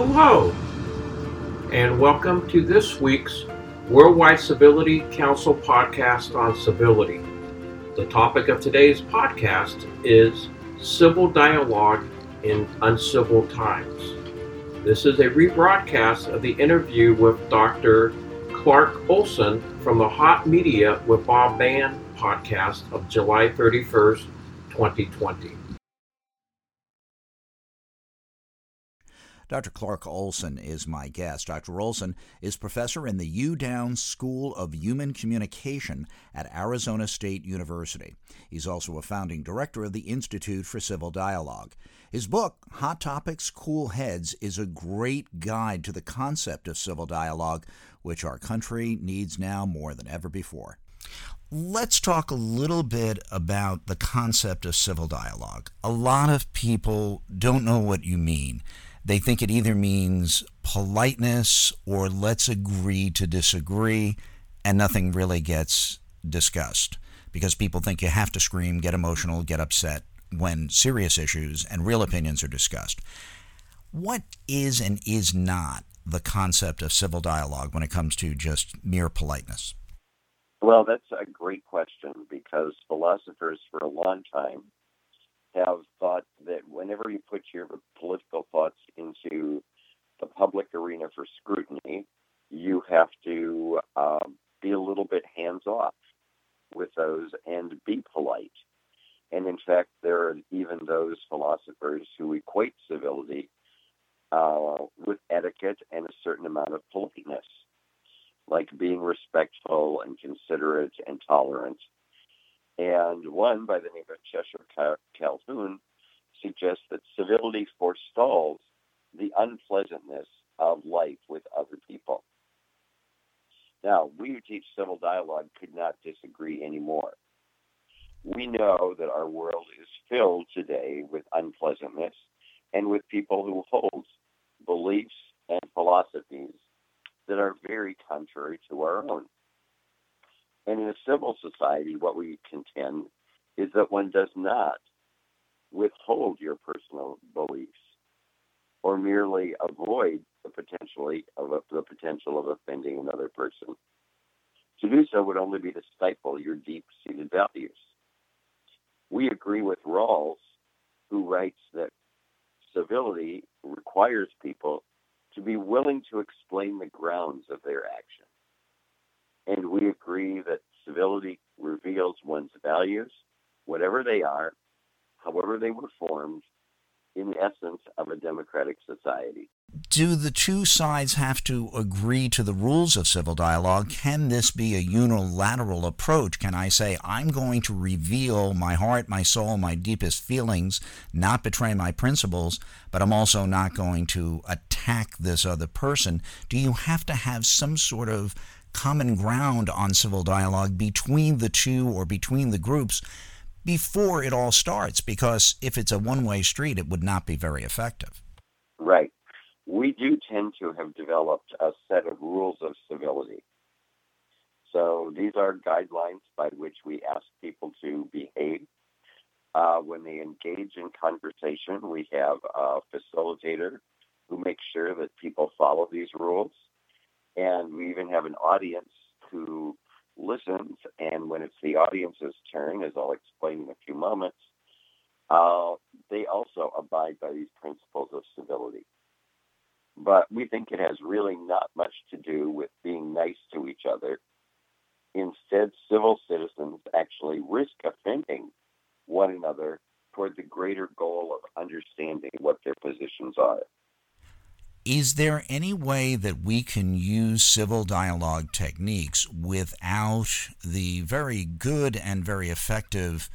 Hello, and welcome to this week's Worldwide Civility Council podcast on civility. The topic of today's podcast is civil dialogue in uncivil times. This is a rebroadcast of the interview with Dr. Clark Olson from the Hot Media with Bob Mann podcast of July 31st, 2020. Dr. Clark Olson is my guest. Dr. Olson is professor in the Hugh Downs School of Human Communication at Arizona State University. He's also a founding director of the Institute for Civil Dialogue. His book, Hot Topics, Cool Heads, is a great guide to the concept of civil dialogue, which our country needs now more than ever before. Let's talk a little bit about the concept of civil dialogue. A lot of people don't know what you mean. They think it either means politeness or let's agree to disagree, and nothing really gets discussed because people think you have to scream, get emotional, get upset when serious issues and real opinions are discussed. What is and is not the concept of civil dialogue when it comes to just mere politeness? Well, that's a great question because philosophers for a long time have thought that whenever you put your political thoughts into the public arena for scrutiny, you have to uh, be a little bit hands off with those and be polite. And in fact, there are even those philosophers who equate civility uh, with etiquette and a certain amount of politeness, like being respectful and considerate and tolerant and one by the name of Cheshire Calhoun suggests that civility forestalls the unpleasantness of life with other people. Now, we who teach civil dialogue could not disagree anymore. We know that our world is filled today with unpleasantness and with people who hold beliefs and philosophies that are very contrary to our own. And in a civil society, what we contend is that one does not withhold your personal beliefs or merely avoid the potentially of a, the potential of offending another person. To do so would only be to stifle your deep-seated values. We agree with Rawls, who writes that civility requires people to be willing to explain the grounds of their action and we agree that civility reveals one's values, whatever they are, however they were formed, in essence of a democratic society. Do the two sides have to agree to the rules of civil dialogue? Can this be a unilateral approach? Can I say, I'm going to reveal my heart, my soul, my deepest feelings, not betray my principles, but I'm also not going to attack this other person? Do you have to have some sort of common ground on civil dialogue between the two or between the groups before it all starts because if it's a one way street, it would not be very effective. Right. We do tend to have developed a set of rules of civility. So these are guidelines by which we ask people to behave. Uh, when they engage in conversation, we have a facilitator who makes sure that people follow these rules. And we even have an audience who listens. And when it's the audience's turn, as I'll explain in a few moments, uh, they also abide by these principles of civility. But we think it has really not much to do with being nice to each other. Instead, civil citizens actually risk offending one another toward the greater goal of understanding what their positions are. Is there any way that we can use civil dialogue techniques without the very good and very effective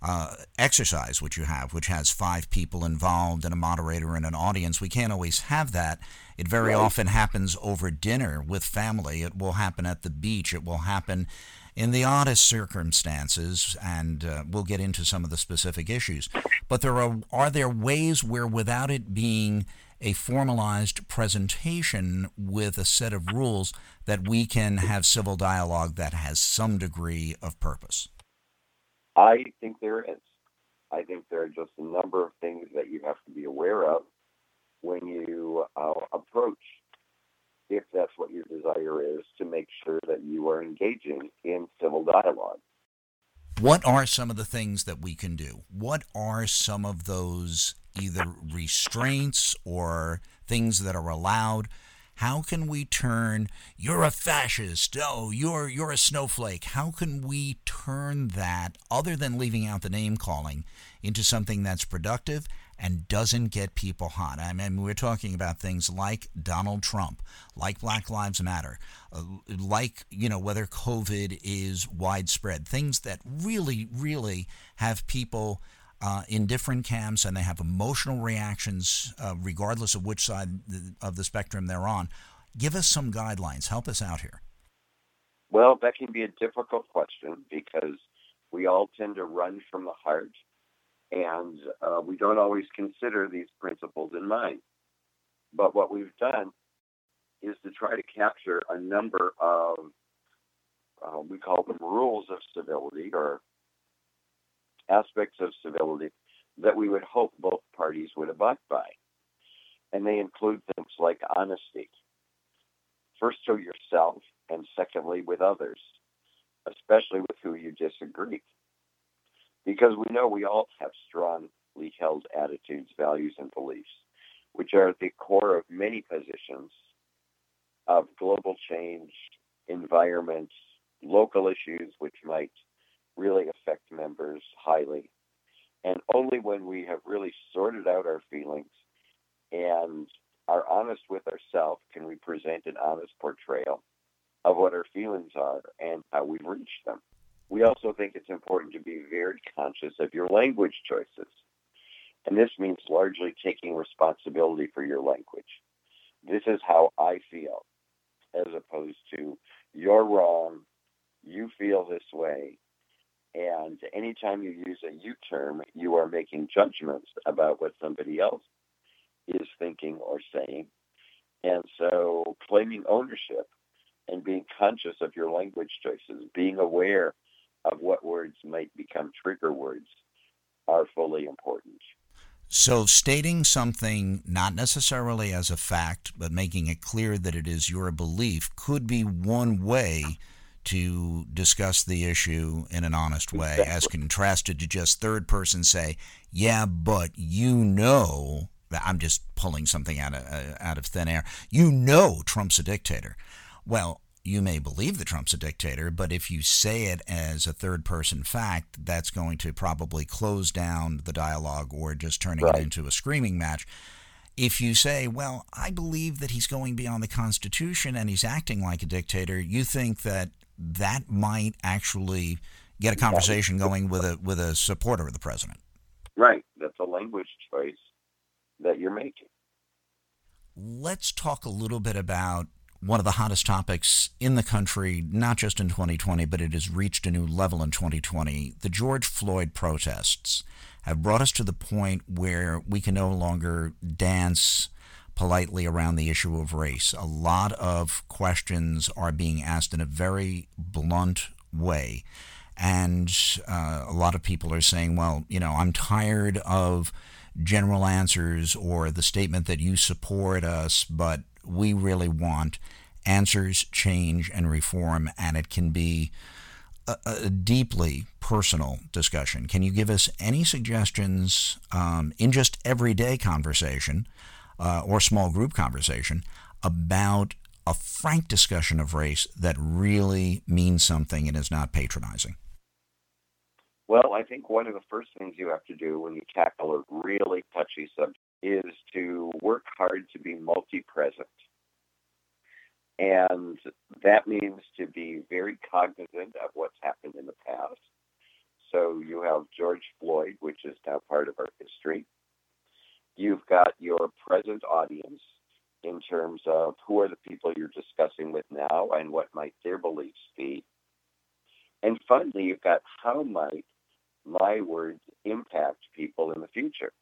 uh, exercise which you have, which has five people involved and a moderator and an audience? We can't always have that. It very right. often happens over dinner with family. It will happen at the beach. It will happen in the oddest circumstances, and uh, we'll get into some of the specific issues. But there are are there ways where, without it being a formalized presentation with a set of rules that we can have civil dialogue that has some degree of purpose? I think there is. I think there are just a number of things that you have to be aware of. when you uh, approach, if that's what your desire is, to make sure that you are engaging in civil dialogue. What are some of the things that we can do? What are some of those either restraints or things that are allowed? How can we turn you're a fascist, oh, you're you're a snowflake. How can we turn that other than leaving out the name calling into something that's productive and doesn't get people hot? I mean, we're talking about things like Donald Trump, like Black Lives Matter, uh, like, you know, whether COVID is widespread, things that really really have people uh, in different camps and they have emotional reactions uh, regardless of which side of the spectrum they're on. Give us some guidelines. Help us out here. Well, that can be a difficult question because we all tend to run from the heart and uh, we don't always consider these principles in mind. But what we've done is to try to capture a number of, uh, we call them rules of civility or aspects of civility that we would hope both parties would abide by. And they include things like honesty, first to yourself, and secondly with others, especially with who you disagree. Because we know we all have strongly held attitudes, values, and beliefs, which are at the core of many positions of global change, environment, local issues, which might really affect members highly. And only when we have really sorted out our feelings and are honest with ourselves can we present an honest portrayal of what our feelings are and how we've reached them. We also think it's important to be very conscious of your language choices. And this means largely taking responsibility for your language. This is how I feel, as opposed to you're wrong, you feel this way, and anytime you use a you term, you are making judgments about what somebody else is thinking or saying. And so claiming ownership and being conscious of your language choices, being aware of what words might become trigger words are fully important. So, stating something not necessarily as a fact, but making it clear that it is your belief could be one way to discuss the issue in an honest way, exactly. as contrasted to just third person say, "Yeah, but you know." I'm just pulling something out of uh, out of thin air. You know, Trump's a dictator. Well, you may believe that Trump's a dictator, but if you say it as a third person fact, that's going to probably close down the dialogue or just turning right. it into a screaming match. If you say, well, I believe that he's going beyond the Constitution and he's acting like a dictator, you think that that might actually get a conversation going with a with a supporter of the president. Right. That's a language choice that you're making. Let's talk a little bit about one of the hottest topics in the country, not just in 2020, but it has reached a new level in 2020. The George Floyd protests have brought us to the point where we can no longer dance politely around the issue of race. A lot of questions are being asked in a very blunt way. And uh, a lot of people are saying, well, you know, I'm tired of general answers or the statement that you support us, but we really want answers, change, and reform. And it can be a, a deeply personal discussion. Can you give us any suggestions um, in just everyday conversation? Uh, or small group conversation about a frank discussion of race that really means something and is not patronizing? Well, I think one of the first things you have to do when you tackle a really touchy subject is to work hard to be multi present. And that means to be very cognizant of what's happened in the past. So you have George Floyd, which is now part of our history. You've got your present audience in terms of who are the people you're discussing with now and what might their beliefs be. And finally, you've got how might my words impact people in the future.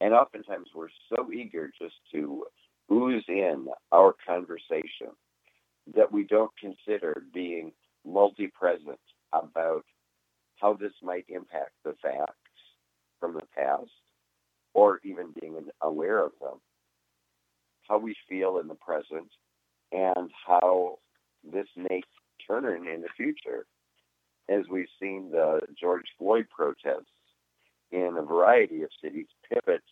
And oftentimes we're so eager just to ooze in our conversation that we don't consider being multi present about how this might impact the facts from the past or even being aware of them, how we feel in the present, and how this may turn in the future, as we've seen the George Floyd protests in a variety of cities pivot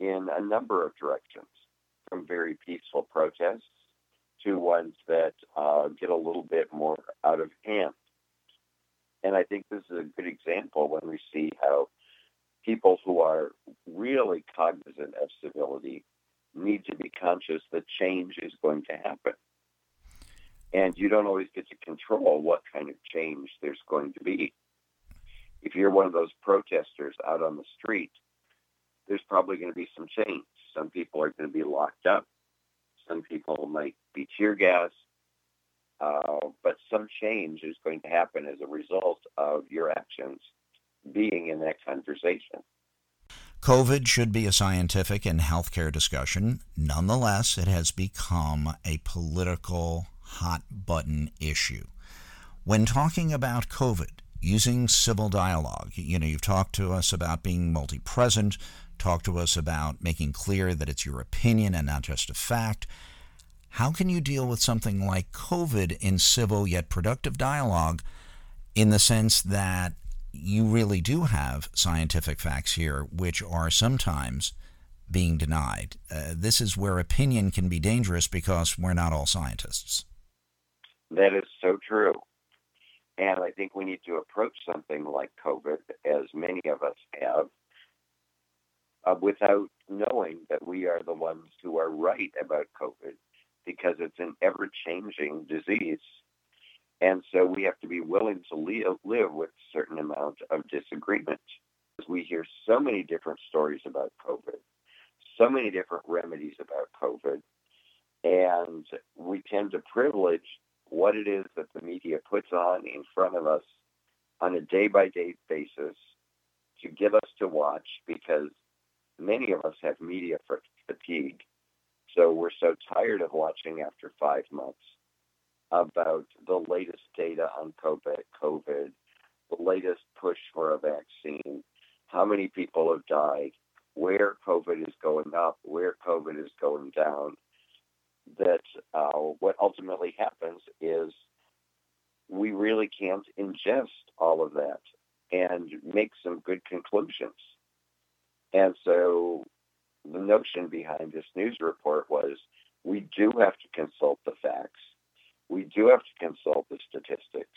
in a number of directions, from very peaceful protests to ones that uh, get a little bit more out of hand. And I think this is a good example when we see how people who are really cognizant of civility need to be conscious that change is going to happen. And you don't always get to control what kind of change there's going to be. If you're one of those protesters out on the street, there's probably going to be some change. Some people are going to be locked up. Some people might be tear gas. Uh, but some change is going to happen as a result of your actions being in that conversation. COVID should be a scientific and healthcare discussion. Nonetheless, it has become a political hot button issue. When talking about COVID, using civil dialogue, you know, you've talked to us about being multi present, talked to us about making clear that it's your opinion and not just a fact. How can you deal with something like COVID in civil yet productive dialogue in the sense that you really do have scientific facts here, which are sometimes being denied. Uh, this is where opinion can be dangerous because we're not all scientists. That is so true. And I think we need to approach something like COVID, as many of us have, uh, without knowing that we are the ones who are right about COVID because it's an ever changing disease and so we have to be willing to live, live with a certain amount of disagreement. We hear so many different stories about COVID, so many different remedies about COVID, and we tend to privilege what it is that the media puts on in front of us on a day by day basis to give us to watch because many of us have media fatigue. So we're so tired of watching after five months about the latest data on COVID, the latest push for a vaccine, how many people have died, where COVID is going up, where COVID is going down. That uh, what ultimately happens is we really can't ingest all of that and make some good conclusions. And so the notion behind this news report was we do have to consult the facts we do have to consult the statistics.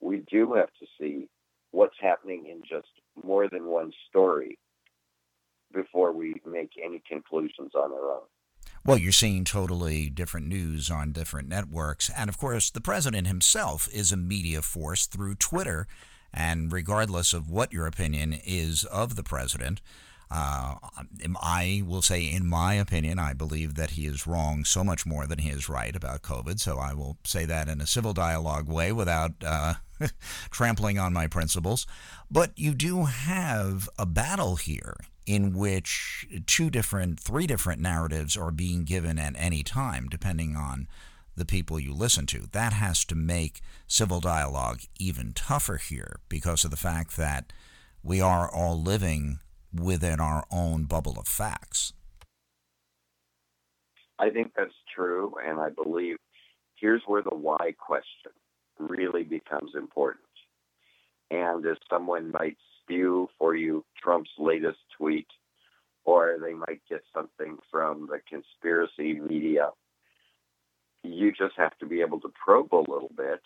We do have to see what's happening in just more than one story before we make any conclusions on our own. Well, you're seeing totally different news on different networks. And of course, the president himself is a media force through Twitter. And regardless of what your opinion is of the president, uh, I will say, in my opinion, I believe that he is wrong so much more than he is right about COVID. So I will say that in a civil dialogue way without uh, trampling on my principles. But you do have a battle here in which two different, three different narratives are being given at any time, depending on the people you listen to. That has to make civil dialogue even tougher here because of the fact that we are all living within our own bubble of facts. I think that's true, and I believe here's where the why question really becomes important. And as someone might spew for you Trump's latest tweet, or they might get something from the conspiracy media, you just have to be able to probe a little bit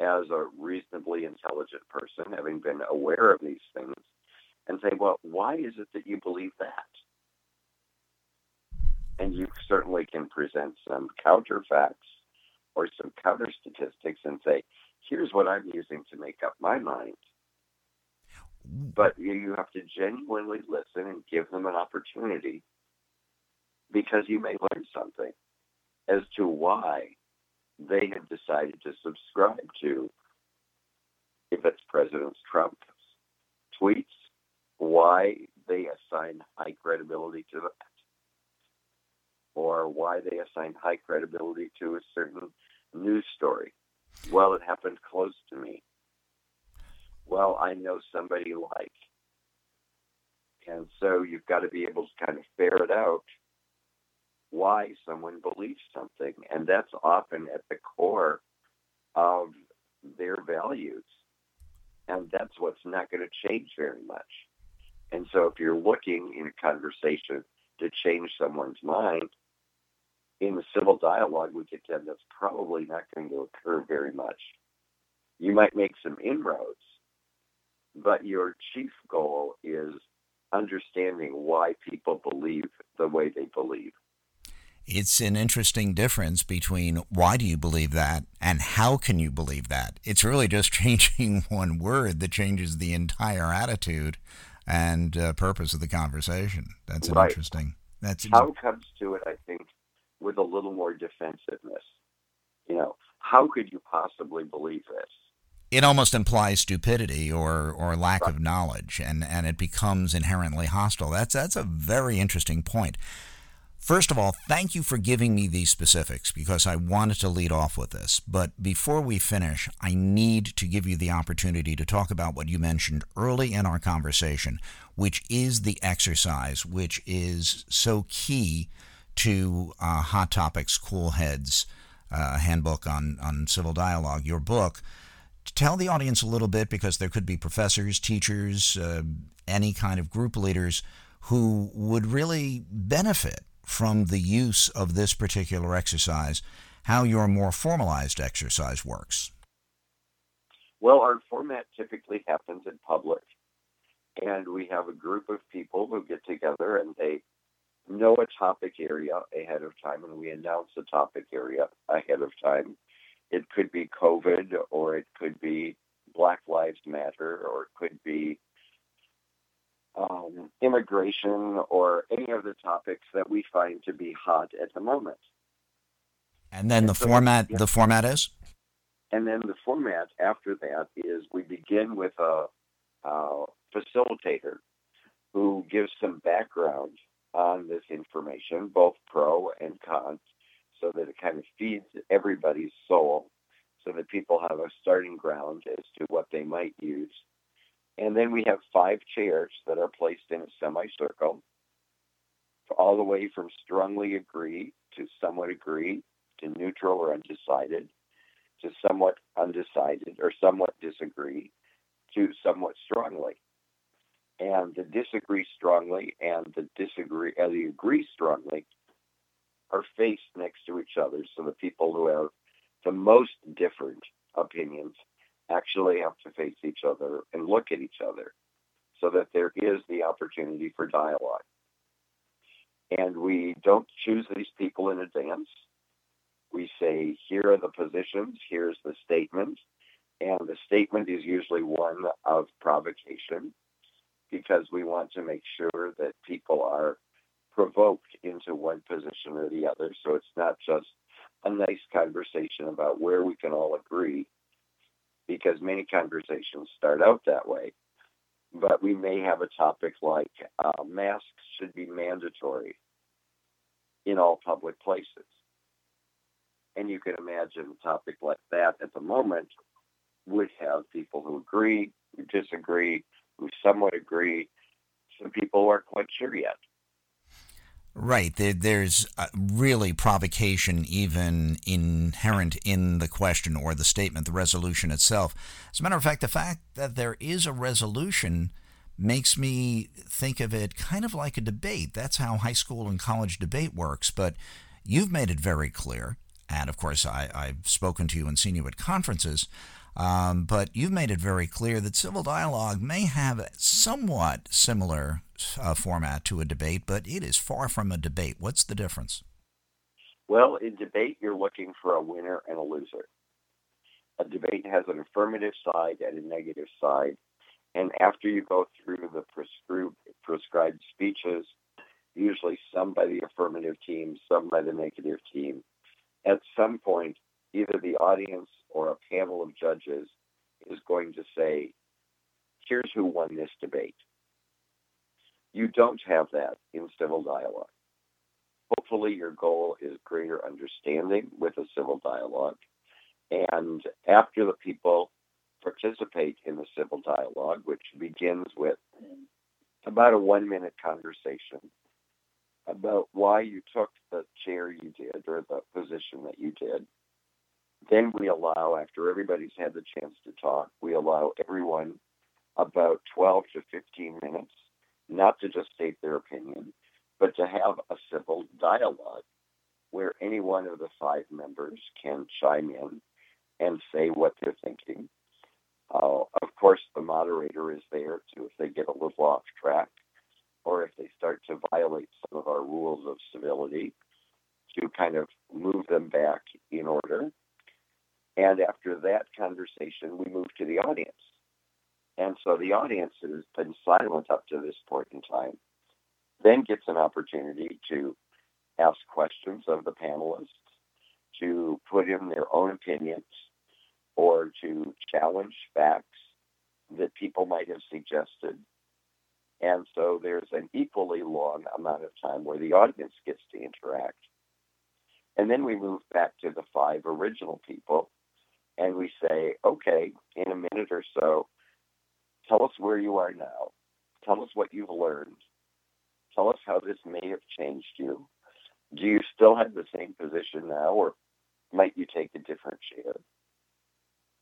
as a reasonably intelligent person, having been aware of these things, and say, well, why is it that you believe that? And you certainly can present some counterfacts or some counter statistics and say, here's what I'm using to make up my mind. But you have to genuinely listen and give them an opportunity because you may learn something as to why they have decided to subscribe to, if it's President Trump's tweets why they assign high credibility to that, or why they assign high credibility to a certain news story. Well, it happened close to me. Well, I know somebody like And so you've got to be able to kind of ferret out why someone believes something. And that's often at the core of their values. And that's what's not going to change very much. And so if you're looking in a conversation to change someone's mind, in the civil dialogue we to, that's probably not going to occur very much. You might make some inroads, but your chief goal is understanding why people believe the way they believe. It's an interesting difference between why do you believe that and how can you believe that. It's really just changing one word that changes the entire attitude and uh, purpose of the conversation. That's right. interesting. That's how comes to it. I think with a little more defensiveness. You know, how could you possibly believe this? it almost implies stupidity or, or lack right. of knowledge, and, and it becomes inherently hostile. That's that's a very interesting point. First of all, thank you for giving me these specifics because I wanted to lead off with this. But before we finish, I need to give you the opportunity to talk about what you mentioned early in our conversation, which is the exercise, which is so key to uh, Hot Topics Cool Heads uh, handbook on, on civil dialogue, your book tell the audience a little bit because there could be professors, teachers, uh, any kind of group leaders who would really benefit from the use of this particular exercise, how your more formalized exercise works. Well, our format typically happens in public, and we have a group of people who get together and they know a topic area ahead of time, and we announce the topic area ahead of time. It could be COVID, or it could be Black Lives Matter, or it could be um, immigration, or any of the topics that we find to be hot at the moment. And then and the so format, the format is. And then the format after that is we begin with a, a facilitator who gives some background on this information, both pro and con, so that it kind of feeds everybody's soul so that people have a starting ground as to what they might use. And then we have five chairs that are placed in a semicircle, all the way from strongly agree to somewhat agree to neutral or undecided to somewhat undecided or somewhat disagree to somewhat strongly. And the disagree strongly and the disagree uh, the agree strongly are faced next to each other so the people who have the most different opinions actually have to face each other and look at each other so that there is the opportunity for dialogue. And we don't choose these people in advance. We say, here are the positions, here's the statement. And the statement is usually one of provocation because we want to make sure that people are provoked into one position or the other. So it's not just a nice conversation about where we can all agree, because many conversations start out that way. But we may have a topic like uh, masks should be mandatory in all public places. And you can imagine a topic like that at the moment would have people who agree, who disagree, who somewhat agree, some people aren't quite sure yet. Right. There, there's really provocation even inherent in the question or the statement, the resolution itself. As a matter of fact, the fact that there is a resolution makes me think of it kind of like a debate. That's how high school and college debate works. But you've made it very clear, and of course, I, I've spoken to you and seen you at conferences. Um, but you've made it very clear that civil dialogue may have somewhat similar uh, format to a debate, but it is far from a debate. What's the difference? Well, in debate, you're looking for a winner and a loser. A debate has an affirmative side and a negative side. And after you go through the prescribed, prescribed speeches, usually some by the affirmative team, some by the negative team, at some point, either the audience or a panel of judges is going to say, here's who won this debate. You don't have that in civil dialogue. Hopefully, your goal is greater understanding with a civil dialogue. And after the people participate in the civil dialogue, which begins with about a one minute conversation about why you took the chair you did or the position that you did. Then we allow, after everybody's had the chance to talk, we allow everyone about 12 to 15 minutes, not to just state their opinion, but to have a civil dialogue where any one of the five members can chime in and say what they're thinking. Uh, of course, the moderator is there to, if they get a little off track, or if they start to violate some of our rules of civility, to kind of move them back in order. And after that conversation, we move to the audience. And so the audience has been silent up to this point in time, then gets an opportunity to ask questions of the panelists, to put in their own opinions, or to challenge facts that people might have suggested. And so there's an equally long amount of time where the audience gets to interact. And then we move back to the five original people and we say, okay, in a minute or so, tell us where you are now. Tell us what you've learned. Tell us how this may have changed you. Do you still have the same position now, or might you take a different chair?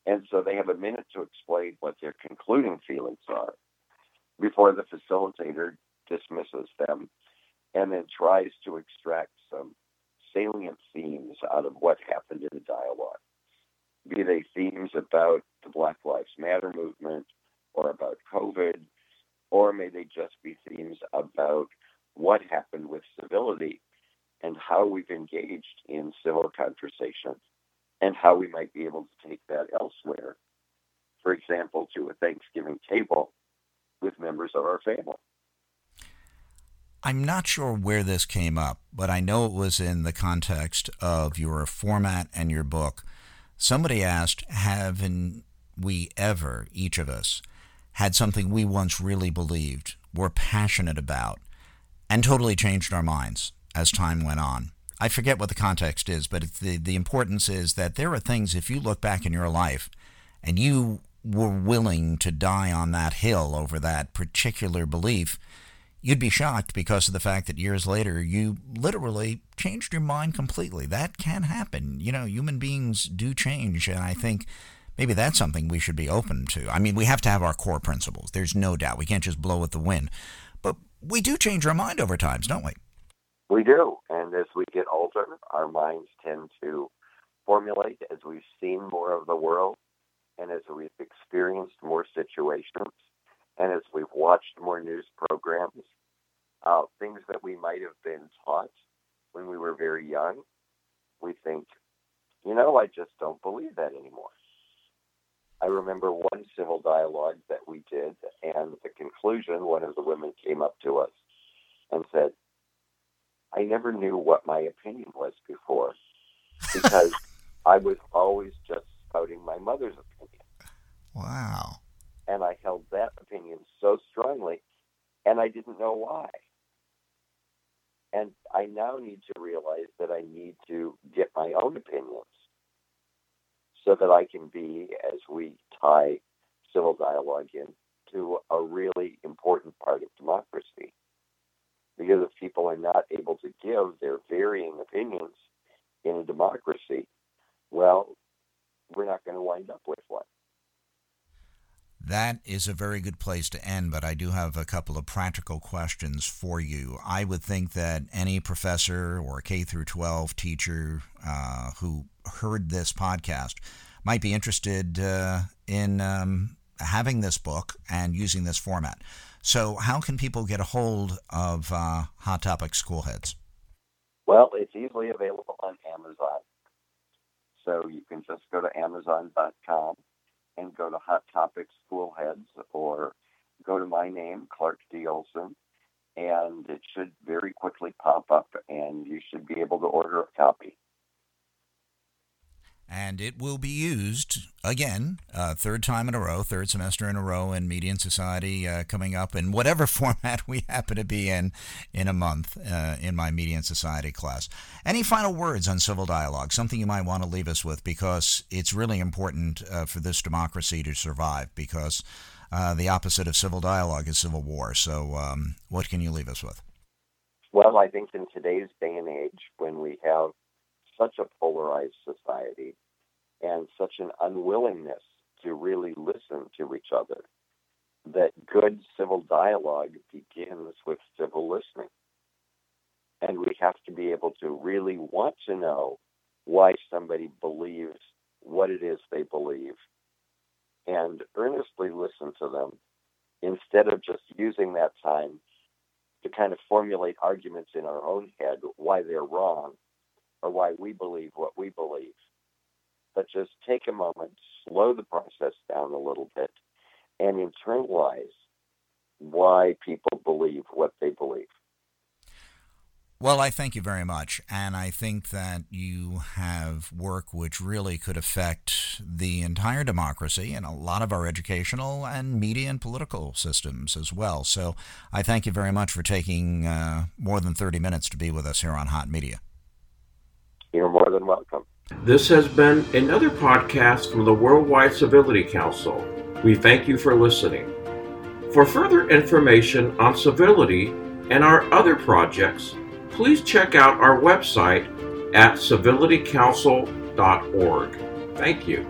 And so they have a minute to explain what their concluding feelings are before the facilitator dismisses them and then tries to extract some salient themes out of what happened in the dialogue. Be they themes about the Black Lives Matter movement or about COVID, or may they just be themes about what happened with civility and how we've engaged in civil conversation and how we might be able to take that elsewhere. For example, to a Thanksgiving table with members of our family. I'm not sure where this came up, but I know it was in the context of your format and your book. Somebody asked, Haven't we ever, each of us, had something we once really believed, were passionate about, and totally changed our minds as time went on? I forget what the context is, but the, the importance is that there are things, if you look back in your life and you were willing to die on that hill over that particular belief, you'd be shocked because of the fact that years later you literally changed your mind completely. That can happen. You know, human beings do change, and I think maybe that's something we should be open to. I mean, we have to have our core principles. There's no doubt. We can't just blow with the wind. But we do change our mind over times, don't we? We do. And as we get older, our minds tend to formulate as we've seen more of the world and as we've experienced more situations and as we've watched more news programs, uh, things that we might have been taught when we were very young, we think, you know, I just don't believe that anymore. I remember one civil dialogue that we did, and the conclusion, one of the women came up to us and said, I never knew what my opinion was before because I was always just spouting my mother's opinion. Wow. And I held that opinion so strongly, and I didn't know why. And I now need to realize that I need to get my own opinions so that I can be, as we tie civil dialogue in, to a really important part of democracy. Because if people are not able to give their varying opinions in a democracy, well, we're not going to wind up with one. That is a very good place to end, but I do have a couple of practical questions for you. I would think that any professor or K through 12 teacher uh, who heard this podcast might be interested uh, in um, having this book and using this format. So, how can people get a hold of uh, Hot Topics Cool Heads? Well, it's easily available on Amazon. So, you can just go to Amazon.com and go to Hot Topic Schoolheads or go to my name, Clark D. Olson, and it should very quickly pop up and you should be able to order a copy and it will be used again, uh, third time in a row, third semester in a row in Media and Society uh, coming up in whatever format we happen to be in in a month uh, in my Media and Society class. Any final words on civil dialogue? Something you might want to leave us with because it's really important uh, for this democracy to survive because uh, the opposite of civil dialogue is civil war. So, um, what can you leave us with? Well, I think in today's day and age, when we have such a polarized society and such an unwillingness to really listen to each other, that good civil dialogue begins with civil listening. And we have to be able to really want to know why somebody believes what it is they believe and earnestly listen to them instead of just using that time to kind of formulate arguments in our own head why they're wrong or why we believe what we believe. But just take a moment, slow the process down a little bit, and internalize why people believe what they believe. Well, I thank you very much. And I think that you have work which really could affect the entire democracy and a lot of our educational and media and political systems as well. So I thank you very much for taking uh, more than 30 minutes to be with us here on Hot Media. You're more than welcome. This has been another podcast from the Worldwide Civility Council. We thank you for listening. For further information on civility and our other projects, please check out our website at civilitycouncil.org. Thank you.